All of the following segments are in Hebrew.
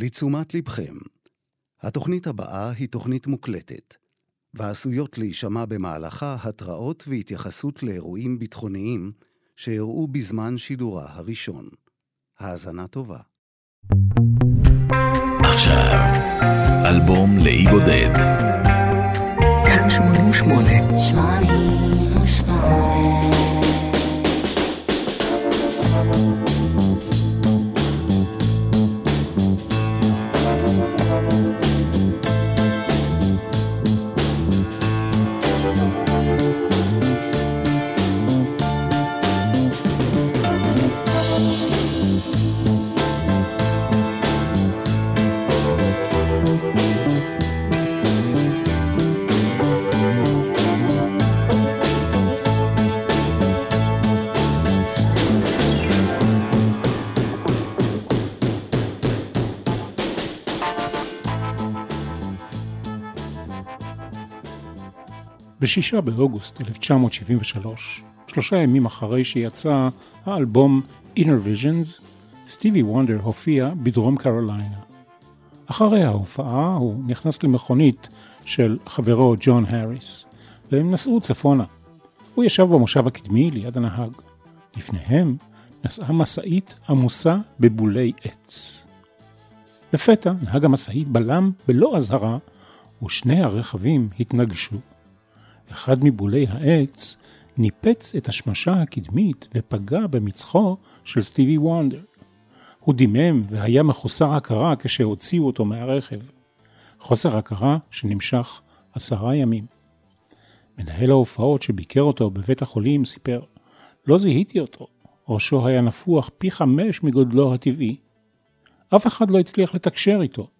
לתשומת לבכם, התוכנית הבאה היא תוכנית מוקלטת, ועשויות להישמע במהלכה התראות והתייחסות לאירועים ביטחוניים שאירעו בזמן שידורה הראשון. האזנה טובה. עכשיו, אלבום לאי בודד. כאן 88. 88 ב-6 באוגוסט 1973, שלושה ימים אחרי שיצא האלבום Inner Visions, סטיבי וונדר הופיע בדרום קרוליינה. אחרי ההופעה הוא נכנס למכונית של חברו ג'ון האריס, והם נסעו צפונה. הוא ישב במושב הקדמי ליד הנהג. לפניהם נסעה משאית עמוסה בבולי עץ. לפתע נהג המשאית בלם בלא אזהרה, ושני הרכבים התנגשו. אחד מבולי העץ ניפץ את השמשה הקדמית ופגע במצחו של סטיבי וונדר. הוא דימם והיה מחוסר הכרה כשהוציאו אותו מהרכב. חוסר הכרה שנמשך עשרה ימים. מנהל ההופעות שביקר אותו בבית החולים סיפר, לא זיהיתי אותו, ראשו היה נפוח פי חמש מגודלו הטבעי. אף אחד לא הצליח לתקשר איתו.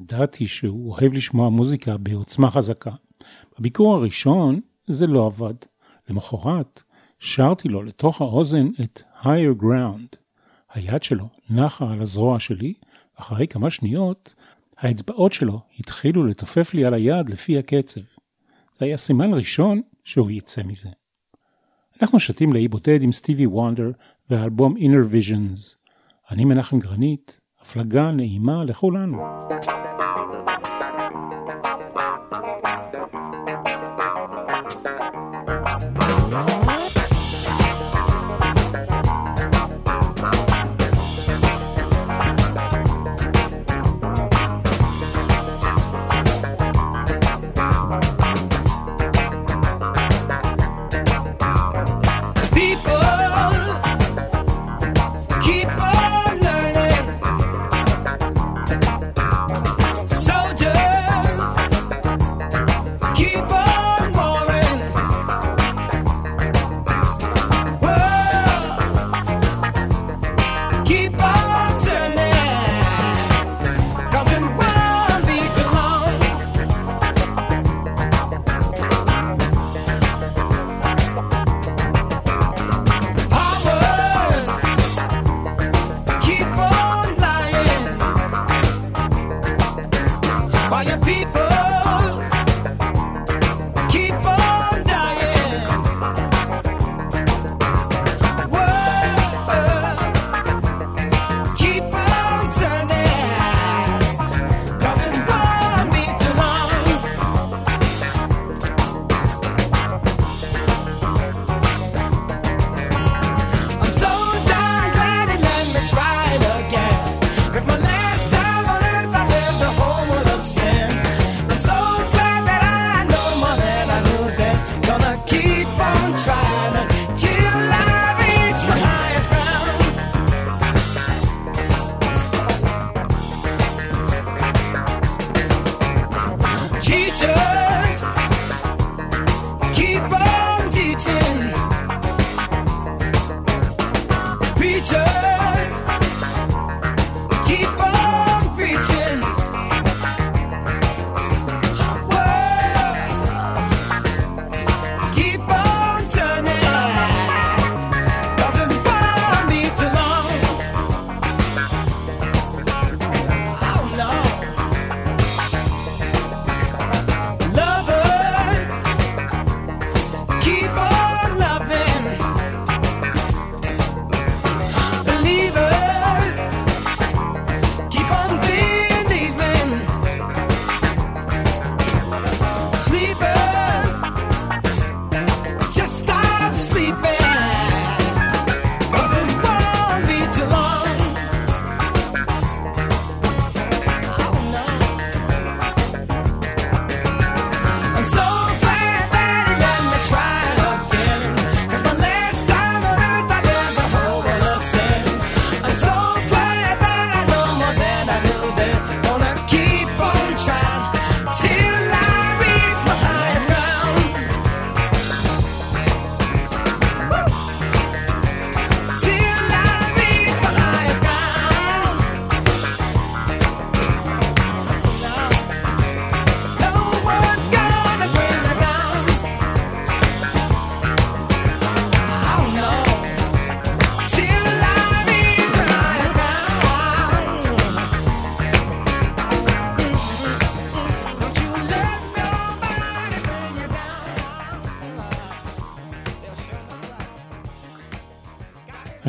ידעתי שהוא אוהב לשמוע מוזיקה בעוצמה חזקה. בביקור הראשון זה לא עבד. למחרת שרתי לו לתוך האוזן את higher ground. היד שלו נחה על הזרוע שלי, אחרי כמה שניות האצבעות שלו התחילו לתופף לי על היד לפי הקצב. זה היה סימן ראשון שהוא יצא מזה. אנחנו שתים לאי בודד עם סטיבי וונדר והאלבום Inner Visions. אני מנחם גרנית, הפלגה נעימה לכולנו.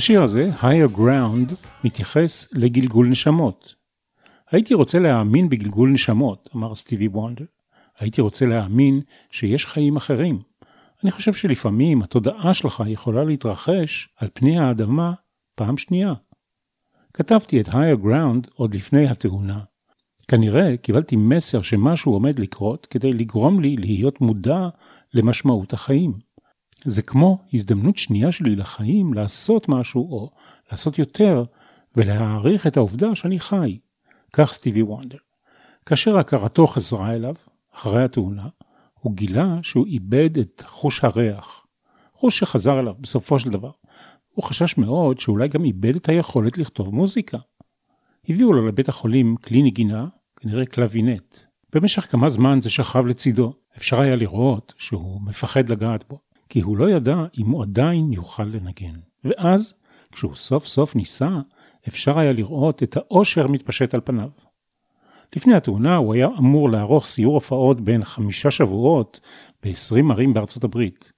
השיר הזה, Higher Ground, מתייחס לגלגול נשמות. הייתי רוצה להאמין בגלגול נשמות, אמר סטיבי וונדר. הייתי רוצה להאמין שיש חיים אחרים. אני חושב שלפעמים התודעה שלך יכולה להתרחש על פני האדמה פעם שנייה. כתבתי את higher ground עוד לפני התאונה. כנראה קיבלתי מסר שמשהו עומד לקרות כדי לגרום לי להיות מודע למשמעות החיים. זה כמו הזדמנות שנייה שלי לחיים לעשות משהו או לעשות יותר ולהעריך את העובדה שאני חי. כך סטיבי וונדר. כאשר הכרתו חזרה אליו, אחרי התאונה, הוא גילה שהוא איבד את חוש הריח. חוש שחזר אליו בסופו של דבר. הוא חשש מאוד שאולי גם איבד את היכולת לכתוב מוזיקה. הביאו לו לבית החולים כלי נגינה, כנראה קלווינט. במשך כמה זמן זה שכב לצידו. אפשר היה לראות שהוא מפחד לגעת בו, כי הוא לא ידע אם הוא עדיין יוכל לנגן. ואז, כשהוא סוף סוף ניסה, אפשר היה לראות את האושר מתפשט על פניו. לפני התאונה הוא היה אמור לערוך סיור הופעות בין חמישה שבועות ב-20 ערים בארצות הברית.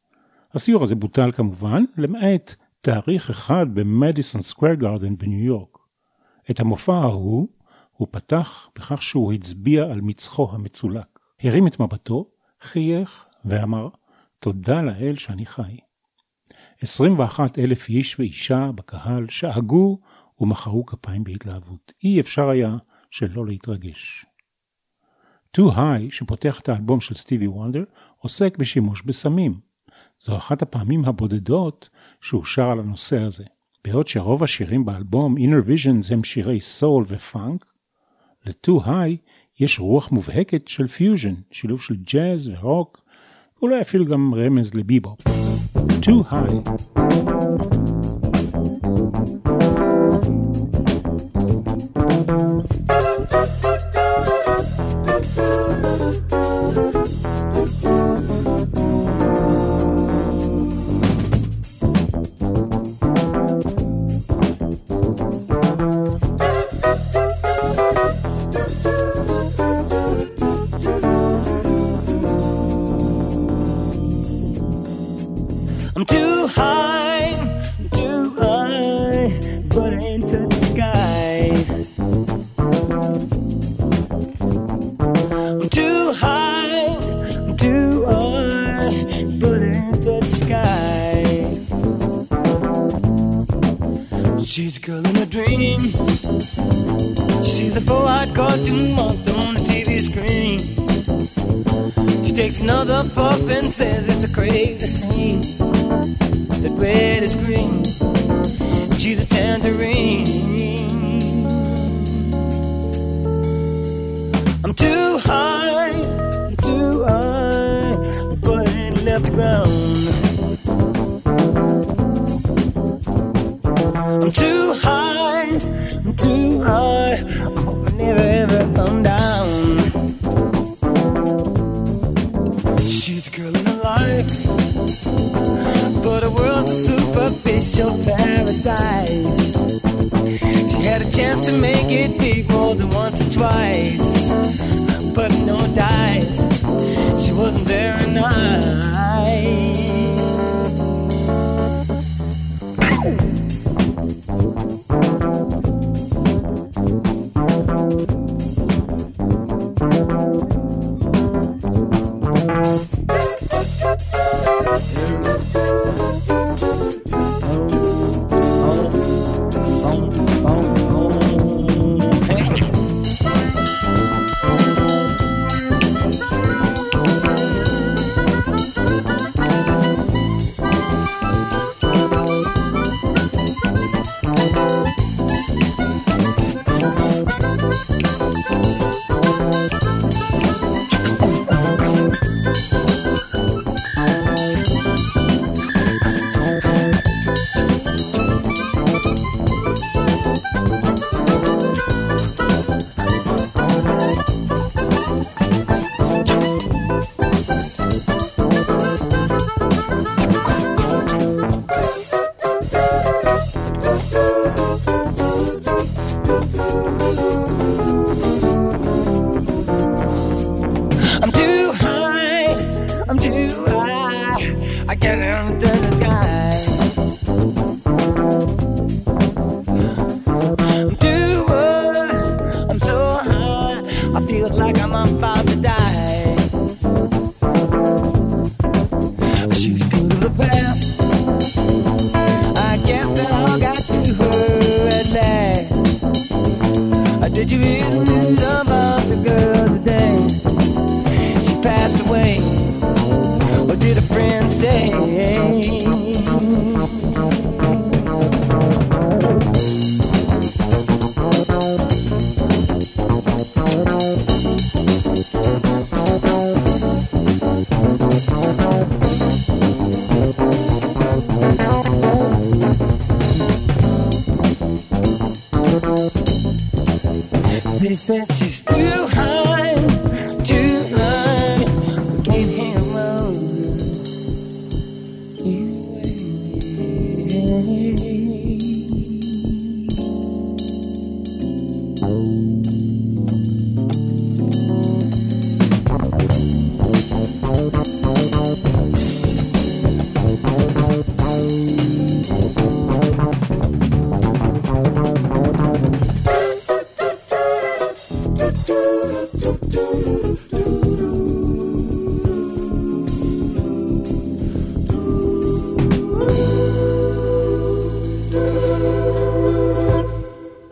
הסיור הזה בוטל כמובן, למעט תאריך אחד במדיסון סקוויר גארדן בניו יורק. את המופע ההוא הוא פתח בכך שהוא הצביע על מצחו המצולק. הרים את מבטו, חייך ואמר, תודה לאל שאני חי. 21 אלף איש ואישה בקהל שאגו ומחאו כפיים בהתלהבות. אי אפשר היה שלא להתרגש. Too High, שפותח את האלבום של סטיבי וונדר, עוסק בשימוש בסמים. זו אחת הפעמים הבודדות שהוא שר על הנושא הזה. בעוד שרוב השירים באלבום Innervisions הם שירי סול ופאנק, ל-Too High יש רוח מובהקת של פיוז'ן, שילוב של ג'אז ורוק, ואולי אפילו גם רמז לביבופ. Too High. dream. She sees a four-eyed cartoon monster on the TV screen. She takes another puff and says it's a crazy scene. That red is green. She's a tangerine. I'm too high. Superficial paradise. She had a chance to make it big more than once or twice, but no dice. She wasn't very nice.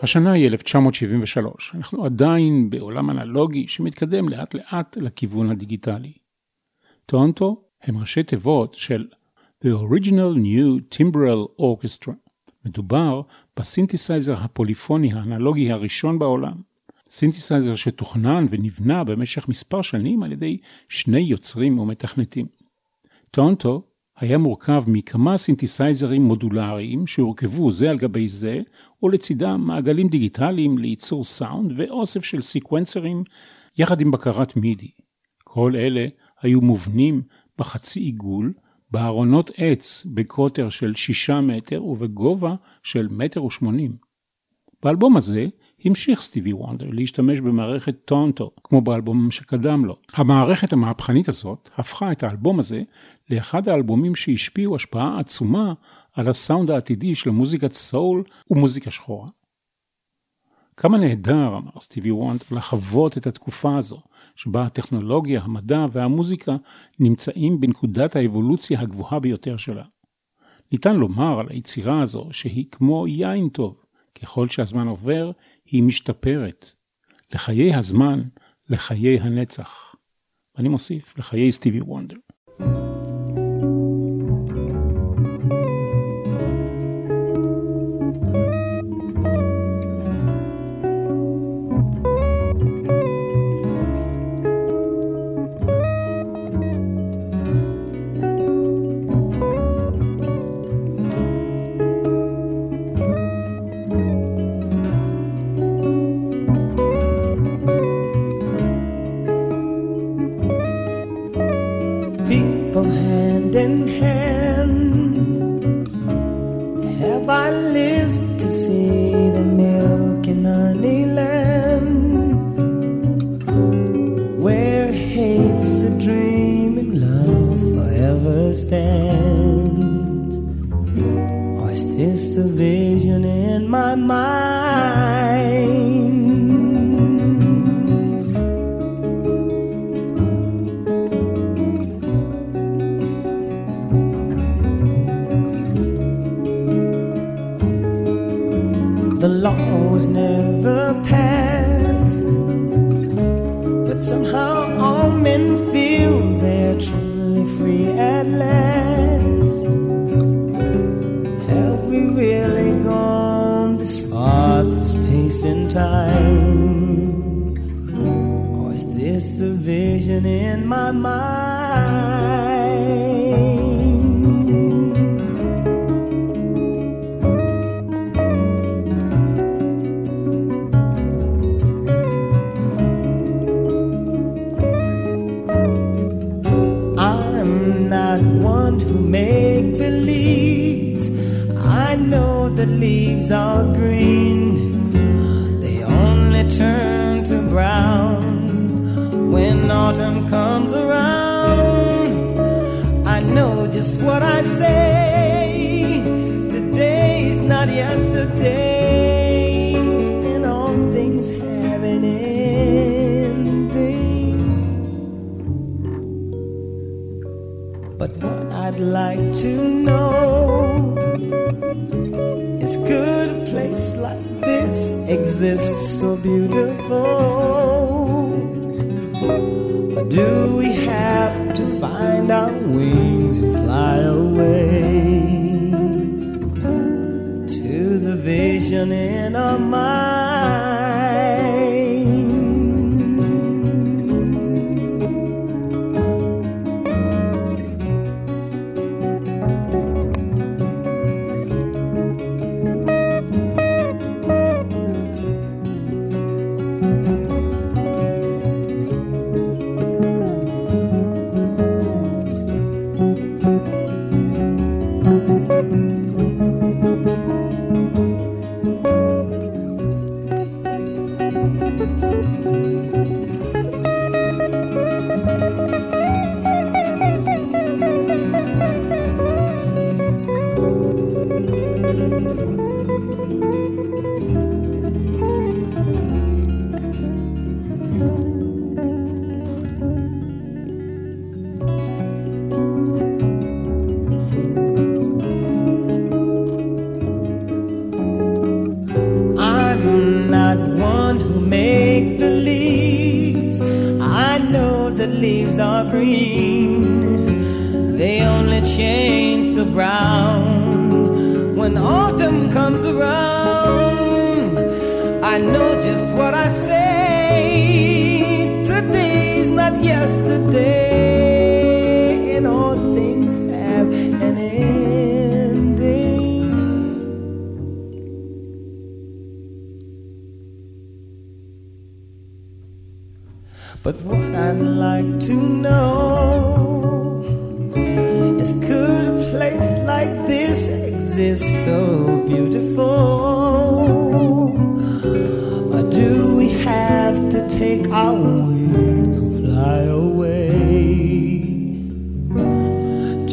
השנה היא 1973, אנחנו עדיין בעולם אנלוגי שמתקדם לאט לאט לכיוון הדיגיטלי. טונטו הם ראשי תיבות של The Original New Timbral Orchestra. מדובר בסינתסייזר הפוליפוני האנלוגי הראשון בעולם. סינתסייזר שתוכנן ונבנה במשך מספר שנים על ידי שני יוצרים ומתכנתים. טונטו היה מורכב מכמה סינתסייזרים מודולריים שהורכבו זה על גבי זה, ולצידם מעגלים דיגיטליים לייצור סאונד ואוסף של סיקוונסרים יחד עם בקרת מידי. כל אלה היו מובנים בחצי עיגול, בארונות עץ בקוטר של שישה מטר ובגובה של מטר ושמונים. באלבום הזה המשיך סטיבי וונדר להשתמש במערכת טונטו, כמו באלבום שקדם לו. המערכת המהפכנית הזאת הפכה את האלבום הזה לאחד האלבומים שהשפיעו השפעה עצומה על הסאונד העתידי של מוזיקת סול ומוזיקה שחורה. כמה נהדר, אמר סטיבי וונדר, לחוות את התקופה הזו, שבה הטכנולוגיה, המדע והמוזיקה נמצאים בנקודת האבולוציה הגבוהה ביותר שלה. ניתן לומר על היצירה הזו שהיא כמו יין טוב, ככל שהזמן עובר, היא משתפרת. לחיי הזמן, לחיי הנצח. אני מוסיף, לחיי סטיבי וונדר. people stands? Or is this a vision in my mind? Time? Or is this a vision in my mind? Like to know is good a place like this exists so beautiful? Or do we have to find our wings and fly away to the vision in our mind?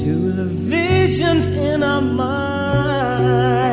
To the visions in our mind?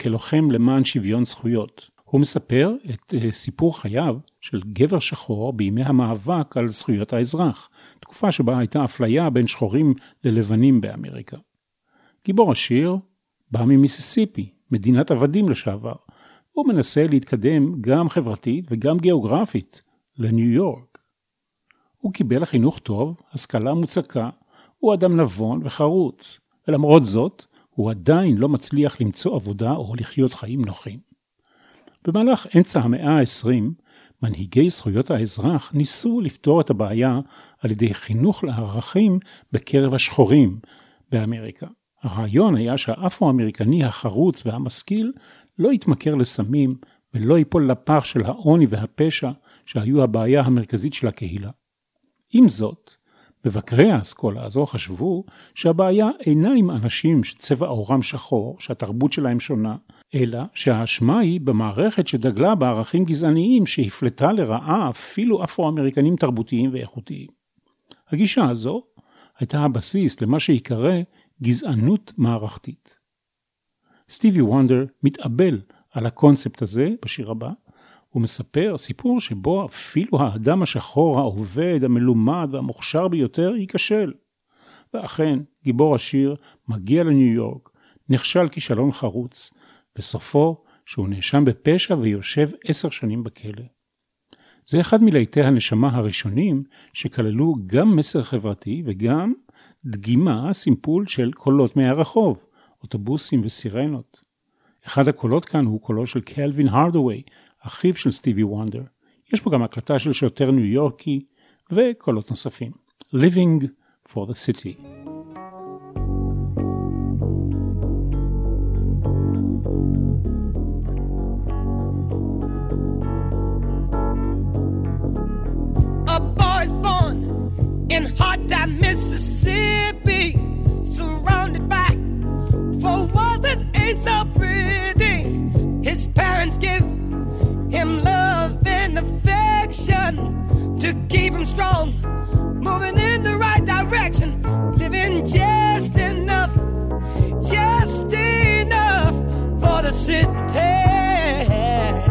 כלוחם למען שוויון זכויות. הוא מספר את uh, סיפור חייו של גבר שחור בימי המאבק על זכויות האזרח, תקופה שבה הייתה אפליה בין שחורים ללבנים באמריקה. גיבור השיר בא ממיסיסיפי, מדינת עבדים לשעבר. הוא מנסה להתקדם גם חברתית וגם גיאוגרפית לניו יורק. הוא קיבל חינוך טוב, השכלה מוצקה, הוא אדם נבון וחרוץ, ולמרות זאת, הוא עדיין לא מצליח למצוא עבודה או לחיות חיים נוחים. במהלך אמצע המאה ה-20, מנהיגי זכויות האזרח ניסו לפתור את הבעיה על ידי חינוך לערכים בקרב השחורים באמריקה. הרעיון היה שהאפרו-אמריקני החרוץ והמשכיל לא יתמכר לסמים ולא ייפול לפח של העוני והפשע שהיו הבעיה המרכזית של הקהילה. עם זאת, מבקרי האסכולה הזו חשבו שהבעיה אינה עם אנשים שצבע עורם שחור, שהתרבות שלהם שונה, אלא שהאשמה היא במערכת שדגלה בערכים גזעניים שהפלטה לרעה אפילו אפרו-אמריקנים תרבותיים ואיכותיים. הגישה הזו הייתה הבסיס למה שיקרא גזענות מערכתית. סטיבי וונדר מתאבל על הקונספט הזה בשיר הבא, הוא מספר סיפור שבו אפילו האדם השחור, העובד, המלומד והמוכשר ביותר ייכשל. ואכן, גיבור השיר מגיע לניו יורק, נכשל כישלון חרוץ, וסופו שהוא נאשם בפשע ויושב עשר שנים בכלא. זה אחד מלהיטי הנשמה הראשונים שכללו גם מסר חברתי וגם דגימה, סימפול של קולות מהרחוב, אוטובוסים וסירנות. אחד הקולות כאן הוא קולו של קלווין הרדווי, אחיו של סטיבי וונדר. יש פה גם הקלטה של שוטר ניו יורקי וקולות נוספים. Living for the City. so pretty. His parents give motivation to keep them strong, moving in the right direction, living just enough, just enough for the city.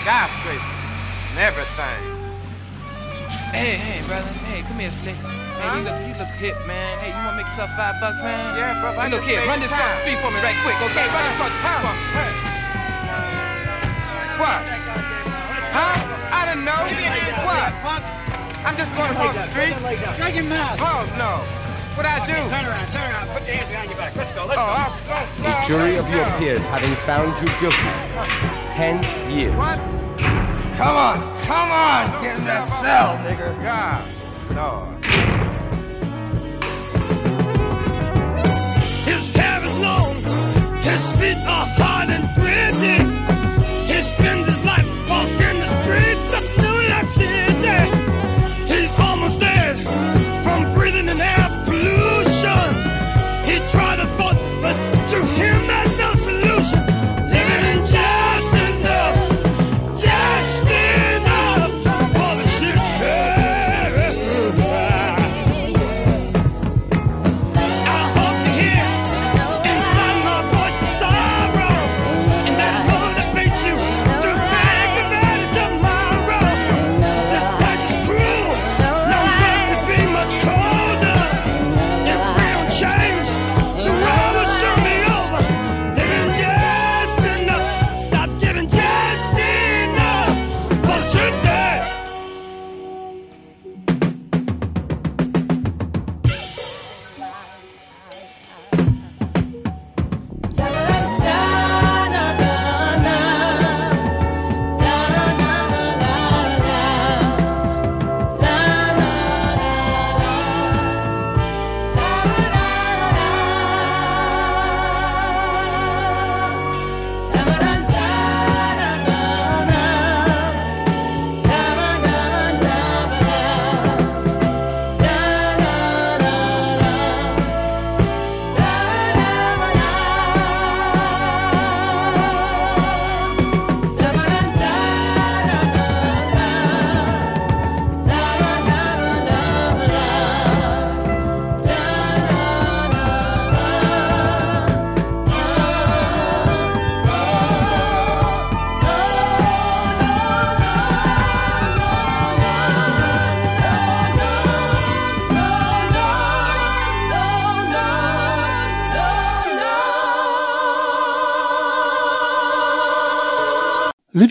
skyscrapers and everything. Hey, hey, brother. Hey, come here, Slick. Hey, huh? you look, you look hip, man. Hey, you want to make yourself five bucks, man? Yeah, brother. Hey, look here, run this across the street for me right quick, okay? Run this across the street for me. What? Huh? I don't know. What? I'm just going across the street. Shut your mouth. Oh, no. What I do? Turn around, turn around. Put your hands behind your back. Let's go, let's oh, go. A jury of your peers having found you guilty. Ten years. What? Come on, come on. Get in that cell, nigga. God, Lord. His hair is long, his feet are hard and gritty. He spends his life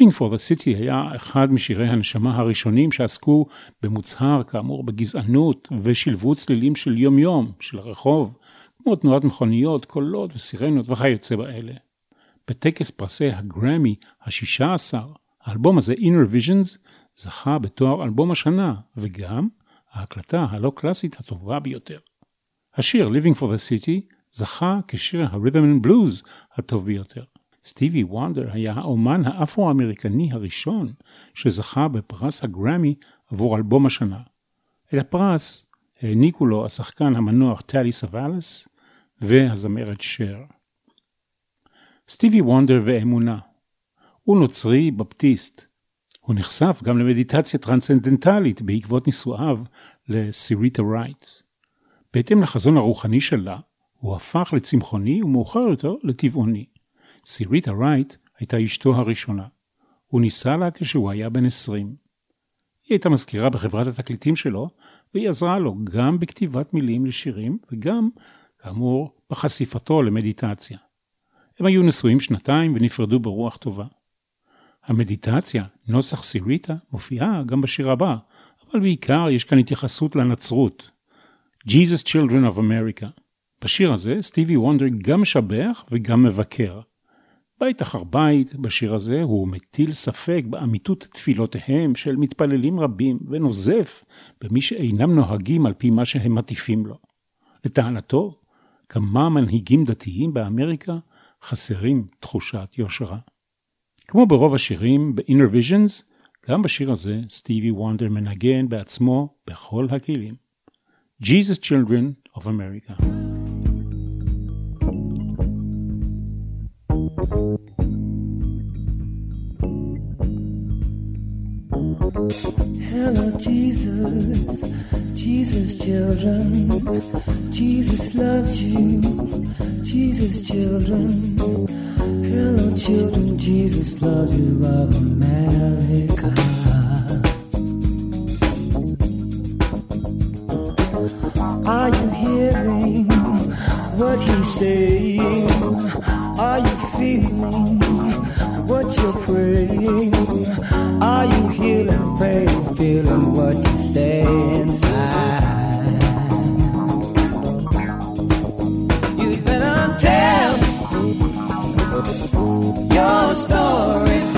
Living for the City היה אחד משירי הנשמה הראשונים שעסקו במוצהר, כאמור, בגזענות, ושילבו צלילים של יום-יום, של הרחוב, כמו תנועת מכוניות, קולות וסירנות וכיוצא באלה. בטקס פרסי הגרמי ה-16, האלבום הזה, Inner Visions, זכה בתואר אלבום השנה, וגם ההקלטה הלא קלאסית הטובה ביותר. השיר Living for the City זכה כשיר ה-Rhythm and Blues הטוב ביותר. סטיבי וונדר היה האומן האפרו-אמריקני הראשון שזכה בפרס הגרמי עבור אלבום השנה. את הפרס העניקו לו השחקן המנוח טלי סוואלאס והזמרת שר. סטיבי וונדר ואמונה. הוא נוצרי בפטיסט. הוא נחשף גם למדיטציה טרנסצנדנטלית בעקבות נישואיו לסיריטה רייט. בהתאם לחזון הרוחני שלה, הוא הפך לצמחוני ומאוחר יותר לטבעוני. סיריטה רייט הייתה אשתו הראשונה. הוא נישא לה כשהוא היה בן 20. היא הייתה מזכירה בחברת התקליטים שלו, והיא עזרה לו גם בכתיבת מילים לשירים, וגם, כאמור, בחשיפתו למדיטציה. הם היו נשואים שנתיים ונפרדו ברוח טובה. המדיטציה, נוסח סיריטה, מופיעה גם בשיר הבא, אבל בעיקר יש כאן התייחסות לנצרות. Jesus Children of America. בשיר הזה סטיבי וונדר גם משבח וגם מבקר. בית אחר בית בשיר הזה הוא מטיל ספק באמיתות תפילותיהם של מתפללים רבים ונוזף במי שאינם נוהגים על פי מה שהם מטיפים לו. לטענתו, כמה מנהיגים דתיים באמריקה חסרים תחושת יושרה. כמו ברוב השירים ב-Inner Visions, גם בשיר הזה סטיבי וונדר מנגן בעצמו בכל הכלים. Jesus Children of America. Hello, Jesus, Jesus, children. Jesus loves you, Jesus, children. Hello, children, Jesus loves you of America. Are you hearing what he's saying? What you're praying? Are you healing, praying, feeling what you say? inside. You'd better tell your story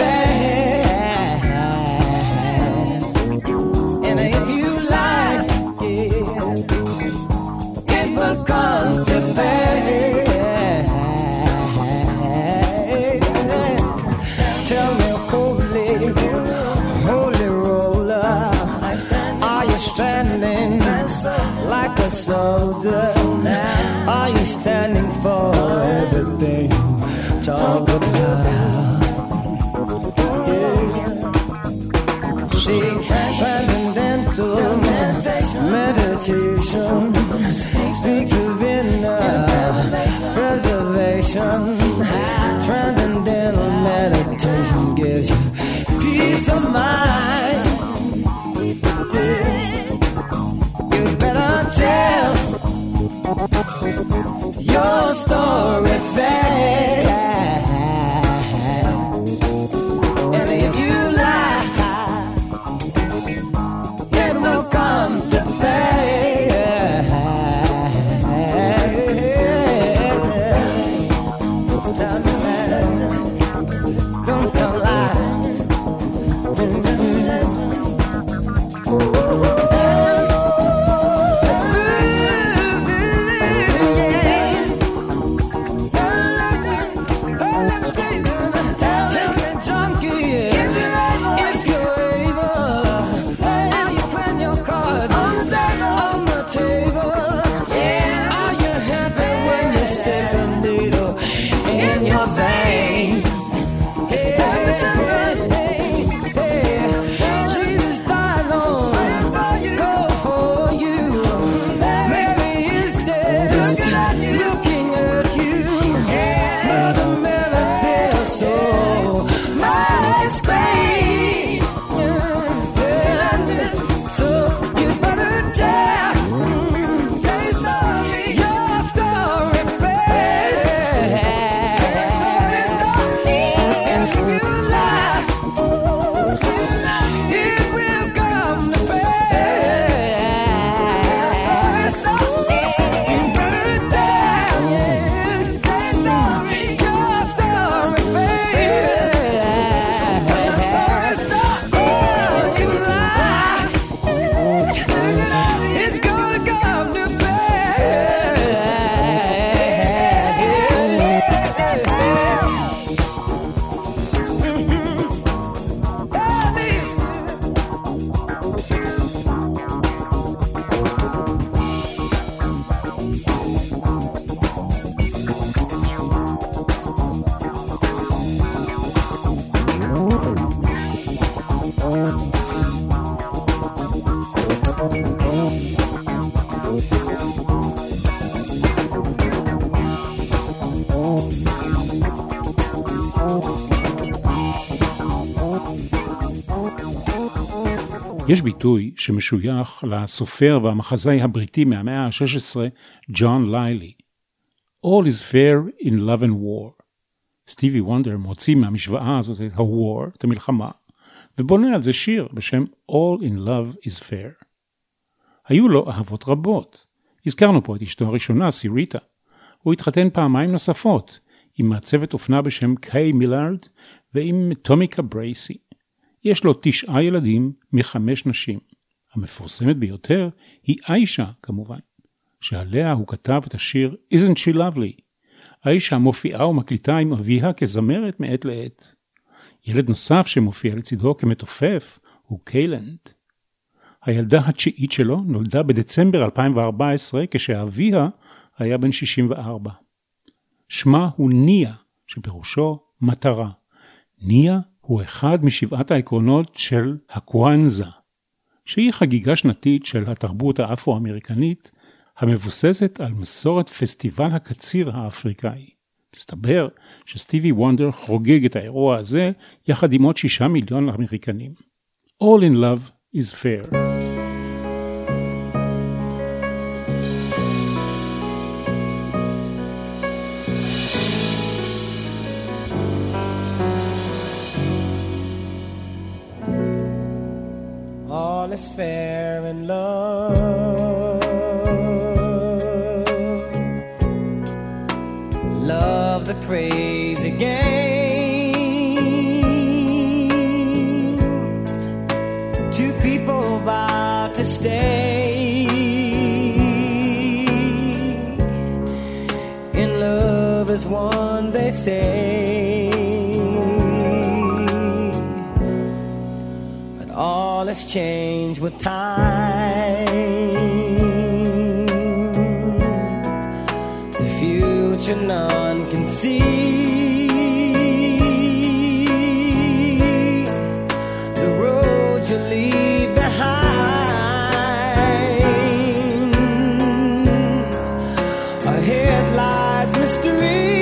יש ביטוי שמשוייך לסופר והמחזאי הבריטי מהמאה ה-16, ג'ון ליילי. All is fair in love and war. סטיבי וונדר מוציא מהמשוואה הזאת את ה-war, את המלחמה, ובונה על זה שיר בשם All in love is fair. היו לו אהבות רבות. הזכרנו פה את אשתו הראשונה, סיריטה. הוא התחתן פעמיים נוספות, עם מעצבת אופנה בשם קיי מילארד ועם טומיקה ברייסי. יש לו תשעה ילדים מחמש נשים. המפורסמת ביותר היא איישה, כמובן, שעליה הוא כתב את השיר Isn't She Lovely? איישה מופיעה ומקליטה עם אביה כזמרת מעת לעת. ילד נוסף שמופיע לצידו כמתופף הוא קיילנד. הילדה התשיעית שלו נולדה בדצמבר 2014 כשאביה היה בן 64. שמה הוא ניה, שפירושו מטרה. ניה הוא אחד משבעת העקרונות של הקוואנזה, שהיא חגיגה שנתית של התרבות האפרו-אמריקנית, המבוססת על מסורת פסטיבל הקציר האפריקאי. מסתבר שסטיבי וונדר חוגג את האירוע הזה יחד עם עוד שישה מיליון אמריקנים. All in love is fair. All is fair in love. Love's a crazy game. Two people vow to stay in love as one, they say. All has changed with time. The future none can see. The road you leave behind. Ahead lies mystery.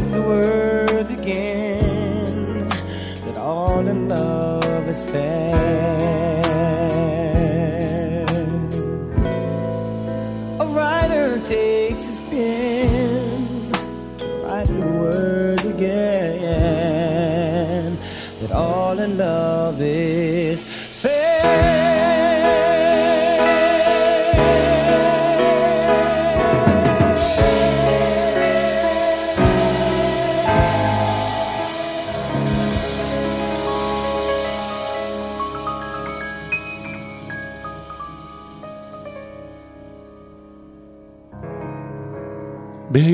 Write the words again that all in love is fair. A writer takes his pen to write the words again that all in love is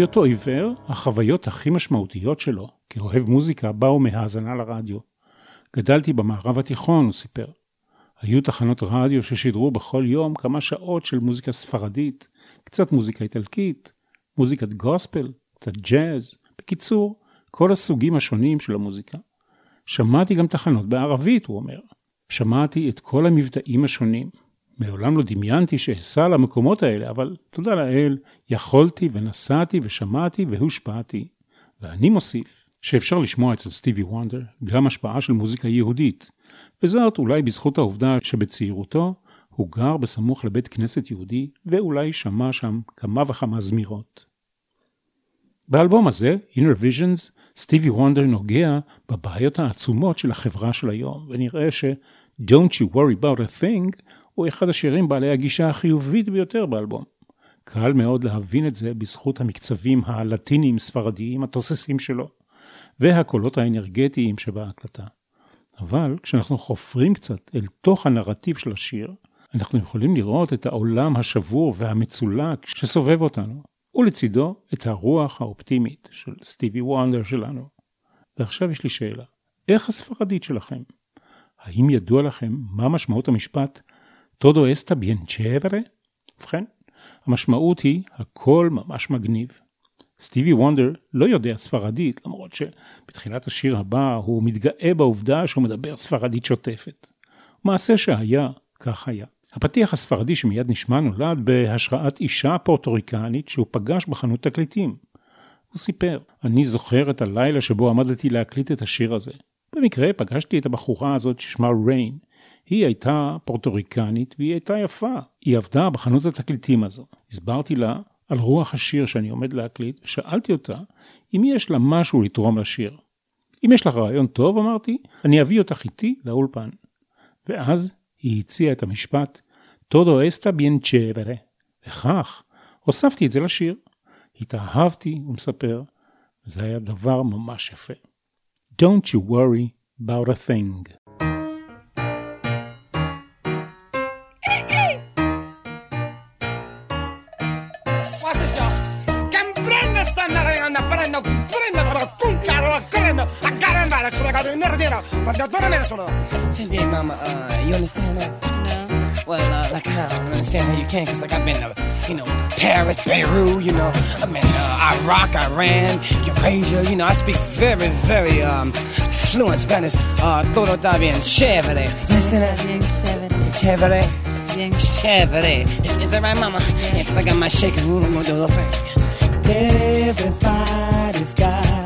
בהיותו עיוור, החוויות הכי משמעותיות שלו כאוהב מוזיקה באו מהאזנה לרדיו. גדלתי במערב התיכון, הוא סיפר. היו תחנות רדיו ששידרו בכל יום כמה שעות של מוזיקה ספרדית, קצת מוזיקה איטלקית, מוזיקת גוספל, קצת ג'אז, בקיצור, כל הסוגים השונים של המוזיקה. שמעתי גם תחנות בערבית, הוא אומר. שמעתי את כל המבטאים השונים. מעולם לא דמיינתי שאסע למקומות האלה, אבל תודה לאל, יכולתי ונסעתי ושמעתי והושפעתי. ואני מוסיף שאפשר לשמוע אצל סטיבי וונדר גם השפעה של מוזיקה יהודית, וזאת אולי בזכות העובדה שבצעירותו הוא גר בסמוך לבית כנסת יהודי, ואולי שמע שם כמה וכמה זמירות. באלבום הזה, Inner Visions, סטיבי וונדר נוגע בבעיות העצומות של החברה של היום, ונראה ש- Don't you worry about a thing הוא אחד השירים בעלי הגישה החיובית ביותר באלבום. קל מאוד להבין את זה בזכות המקצבים הלטיניים ספרדיים התוססים שלו, והקולות האנרגטיים שבהקלטה. אבל כשאנחנו חופרים קצת אל תוך הנרטיב של השיר, אנחנו יכולים לראות את העולם השבור והמצולק שסובב אותנו, ולצידו את הרוח האופטימית של סטיבי וונדר שלנו. ועכשיו יש לי שאלה, איך הספרדית שלכם? האם ידוע לכם מה משמעות המשפט טודו אסטה bien chévere? ובכן, המשמעות היא הכל ממש מגניב. סטיבי וונדר לא יודע ספרדית, למרות שבתחילת השיר הבא הוא מתגאה בעובדה שהוא מדבר ספרדית שוטפת. מעשה שהיה, כך היה. הפתיח הספרדי שמיד נשמע נולד בהשראת אישה פורטוריקנית שהוא פגש בחנות תקליטים. הוא סיפר, אני זוכר את הלילה שבו עמדתי להקליט את השיר הזה. במקרה פגשתי את הבחורה הזאת ששמה ריין. היא הייתה פורטוריקנית והיא הייתה יפה. היא עבדה בחנות התקליטים הזו. הסברתי לה על רוח השיר שאני עומד להקליט, ושאלתי אותה אם יש לה משהו לתרום לשיר. אם יש לך רעיון טוב, אמרתי, אני אביא אותך איתי לאולפן. ואז היא הציעה את המשפט, טודו אסטה bien chévere. וכך, הוספתי את זה לשיר. התאהבתי, הוא מספר, וזה היה דבר ממש יפה. Don't you worry about a thing. Prendo, cuncaro, prendo, la caramba, la sua casa in nerdino. Ma da dove me ne sono? Senti, mama, uh, you understand that? No. Well, uh, like, I don't understand how you can, cause like I've been to, you know, Paris, Beirut, you know, I've been uh, Iraq, Iran, Eurasia, you know, I speak very, very, um, fluent Spanish. Uh, todo está bien chévere. You understand that? Bien chévere. Chévere. Bien Chévere. Is, is that right, mama? Yeah, cause I got my shaking room, I'm gonna do the thing. Everybody's got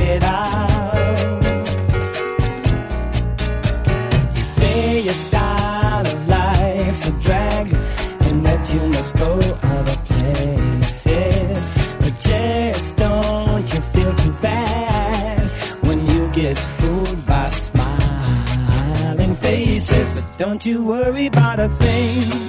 anybody thing.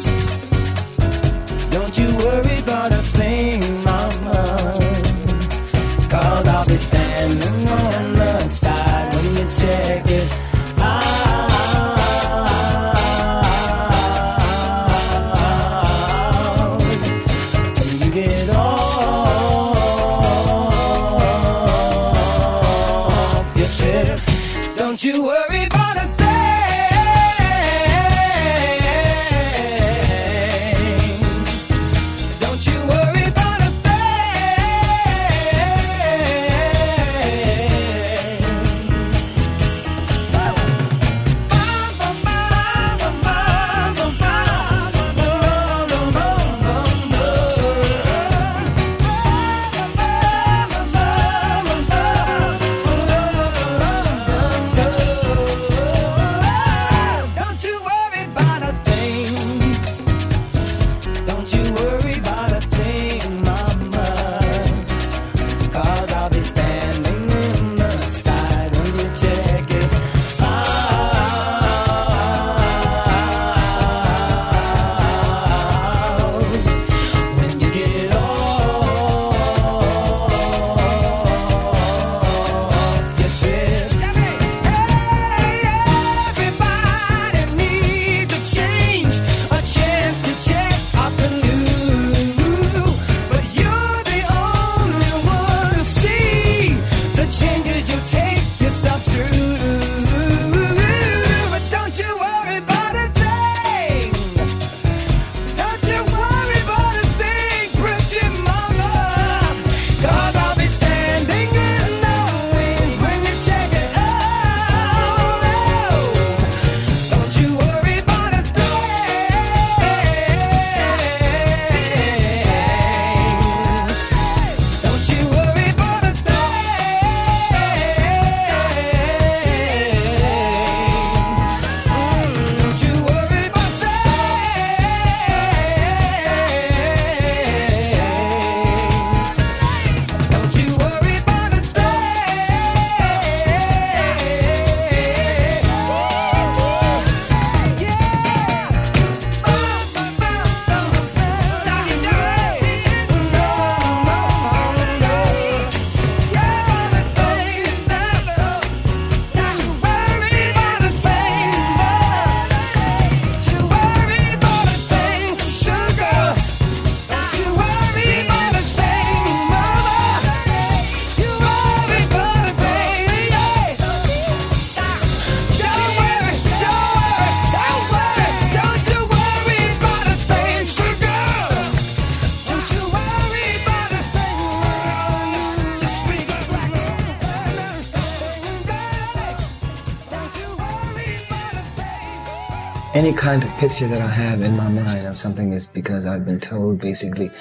Any kind of picture that I have in my mind of something is because I've been told basically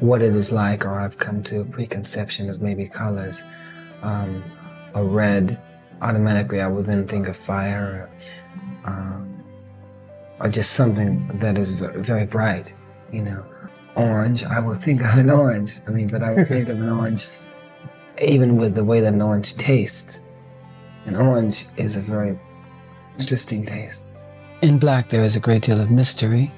what it is like, or I've come to a preconception of maybe colors. Um, a red, automatically I will then think of fire, or, um, or just something that is very bright, you know. Orange, I will think of an orange. I mean, but I will think of an orange, even with the way that an orange tastes. An orange is a very interesting taste. In black, there is a great deal of mystery.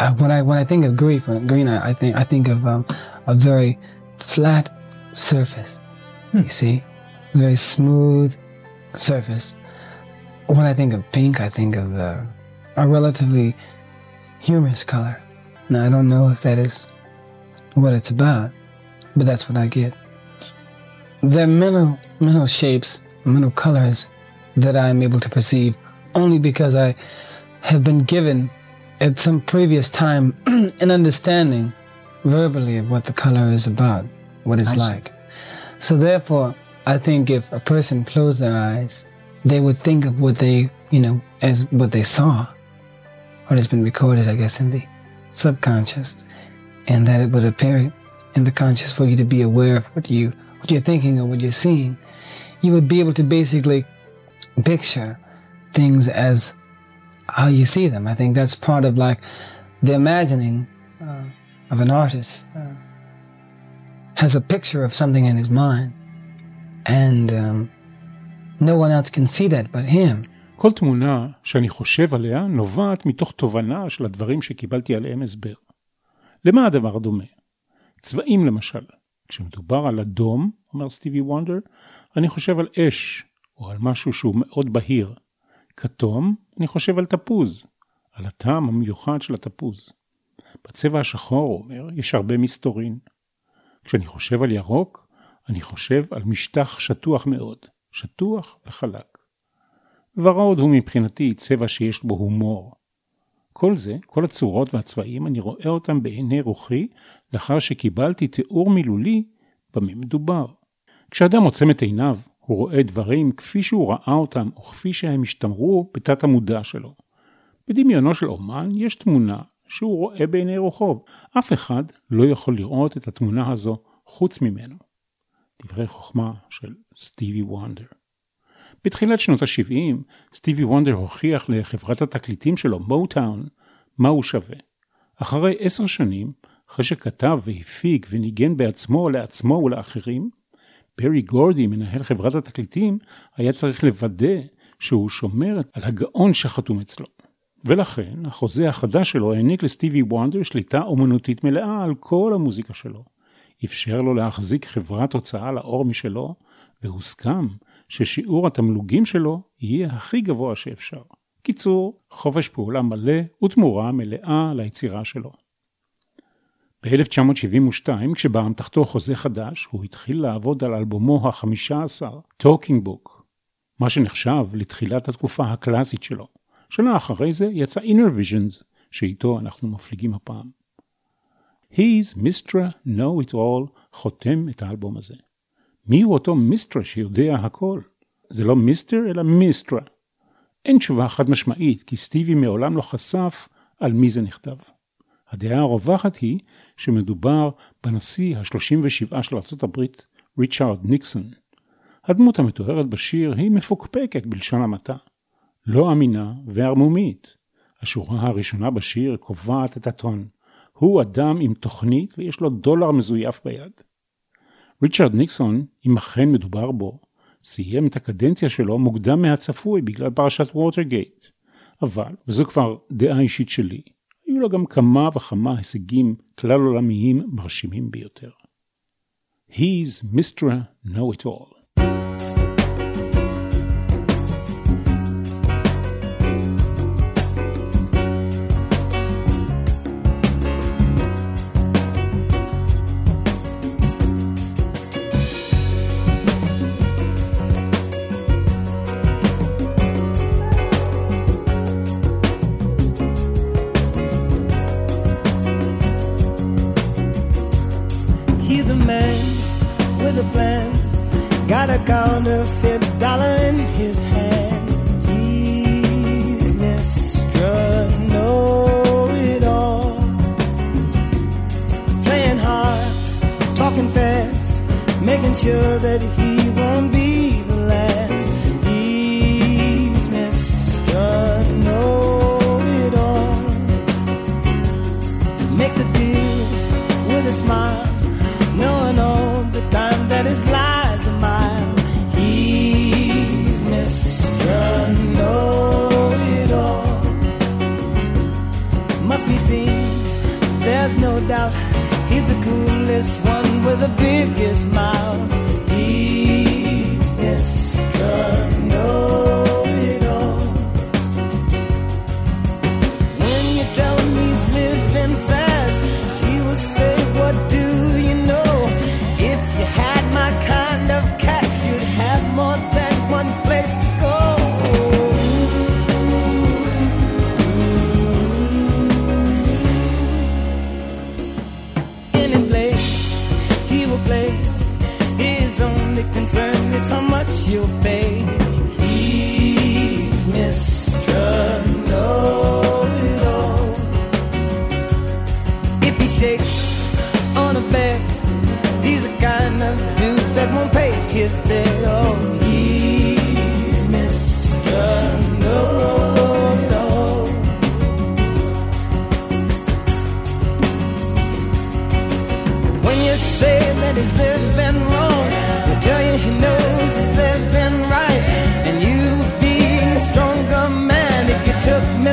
Uh, when I when I think of green, green, I, I think I think of um, a very flat surface. You see, very smooth surface. When I think of pink, I think of uh, a relatively humorous color. Now I don't know if that is what it's about, but that's what I get. There are mental mental shapes, mental colors that I am able to perceive only because I have been given at some previous time an understanding verbally of what the color is about, what it's I see. like. So therefore, I think if a person closed their eyes, they would think of what they, you know, as what they saw, what has been recorded, I guess, in the subconscious, and that it would appear in the conscious for you to be aware of what you what you're thinking or what you're seeing. You would be able to basically picture things as how you see them. I think that's part of like the imagining uh, of an artist uh, has a picture of something in his mind, and um, no one else can see that but him. כל תמונה שאני חושב עליה נובעת מתוך תובנה של הדברים שקיבלתי עליהם הסבר. למה הדבר דומה? צבעים למשל. כשמדובר על אדום, אומר סטיבי וונדר, אני חושב על אש, או על משהו שהוא מאוד בהיר. כתום, אני חושב על תפוז, על הטעם המיוחד של התפוז. בצבע השחור, הוא אומר, יש הרבה מסתורין. כשאני חושב על ירוק, אני חושב על משטח שטוח מאוד, שטוח וחלק. ורוד הוא מבחינתי צבע שיש בו הומור. כל זה, כל הצורות והצבעים, אני רואה אותם בעיני רוחי לאחר שקיבלתי תיאור מילולי במה מדובר. כשאדם עוצם את עיניו, הוא רואה דברים כפי שהוא ראה אותם, או כפי שהם השתמרו בתת המודע שלו. בדמיונו של אומן יש תמונה שהוא רואה בעיני רוחו. אף אחד לא יכול לראות את התמונה הזו חוץ ממנו. דברי חוכמה של סטיבי וונדר. בתחילת שנות ה-70, סטיבי וונדר הוכיח לחברת התקליטים שלו, מוטאון, מה הוא שווה. אחרי עשר שנים, אחרי שכתב והפיק וניגן בעצמו, לעצמו ולאחרים, ברי גורדי, מנהל חברת התקליטים, היה צריך לוודא שהוא שומר על הגאון שחתום אצלו. ולכן, החוזה החדש שלו העניק לסטיבי וונדר שליטה אומנותית מלאה על כל המוזיקה שלו. אפשר לו להחזיק חברת הוצאה לאור משלו, והוסכם ששיעור התמלוגים שלו יהיה הכי גבוה שאפשר. קיצור, חופש פעולה מלא ותמורה מלאה ליצירה שלו. ב-1972, כשבא אמתחתו חוזה חדש, הוא התחיל לעבוד על אלבומו ה-15, Talking Book, מה שנחשב לתחילת התקופה הקלאסית שלו. שנה אחרי זה יצא Inner Visions, שאיתו אנחנו מפליגים הפעם. He's Mistra Know It All חותם את האלבום הזה. מי הוא אותו מיסטרה שיודע הכל? זה לא מיסטר אלא מיסטרה. אין תשובה חד משמעית, כי סטיבי מעולם לא חשף על מי זה נכתב. הדעה הרווחת היא שמדובר בנשיא ה-37 של ארה"ב, ריצ'ארד ניקסון. הדמות המתוארת בשיר היא מפוקפקת בלשון המעטה. לא אמינה וערמומית. השורה הראשונה בשיר קובעת את הטון. הוא אדם עם תוכנית ויש לו דולר מזויף ביד. ריצ'רד ניקסון, אם אכן מדובר בו, סיים את הקדנציה שלו מוקדם מהצפוי בגלל פרשת ווטרגייט. אבל, וזו כבר דעה אישית שלי, היו לו גם כמה וכמה הישגים כלל עולמיים מרשימים ביותר. He's Mr. Know biggest one with the biggest mind.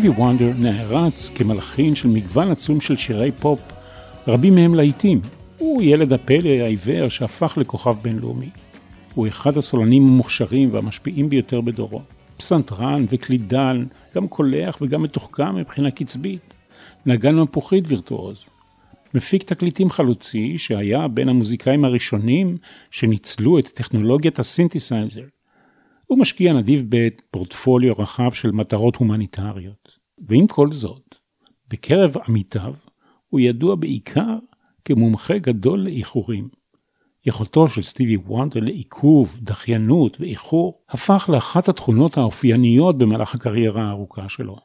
סטיבי וונדר נערץ כמלחין של מגוון עצום של שירי פופ, רבים מהם להיטים. הוא ילד הפלא העיוור שהפך לכוכב בינלאומי. הוא אחד הסולנים המוכשרים והמשפיעים ביותר בדורו. פסנתרן וקלידן, גם קולח וגם מתוחכם מבחינה קצבית. נגן מפוחית וירטואוז. מפיק תקליטים חלוצי שהיה בין המוזיקאים הראשונים שניצלו את טכנולוגיית הסינתסייזר. הוא משקיע נדיב בפורטפוליו רחב של מטרות הומניטריות. ועם כל זאת, בקרב עמיתיו, הוא ידוע בעיקר כמומחה גדול לאיחורים. יכולתו של סטיבי וונדר לעיכוב, דחיינות ואיחור, הפך לאחת התכונות האופייניות במהלך הקריירה הארוכה שלו.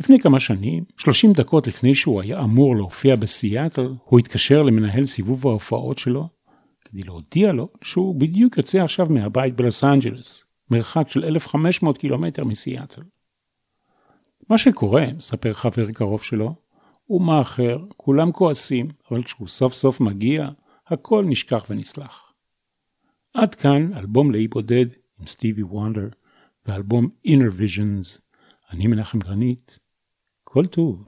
לפני כמה שנים, 30 דקות לפני שהוא היה אמור להופיע בסיאטל, הוא התקשר למנהל סיבוב ההופעות שלו, כדי להודיע לו שהוא בדיוק יוצא עכשיו מהבית בלוס אנג'לס, מרחק של 1,500 קילומטר מסיאטל. מה שקורה, מספר חבר קרוב שלו, הוא מאחר, כולם כועסים, אבל כשהוא סוף סוף מגיע, הכל נשכח ונסלח. עד כאן אלבום לאי בודד עם סטיבי וונדר, ואלבום Inner Visions. אני מנחם גרנית. כל טוב.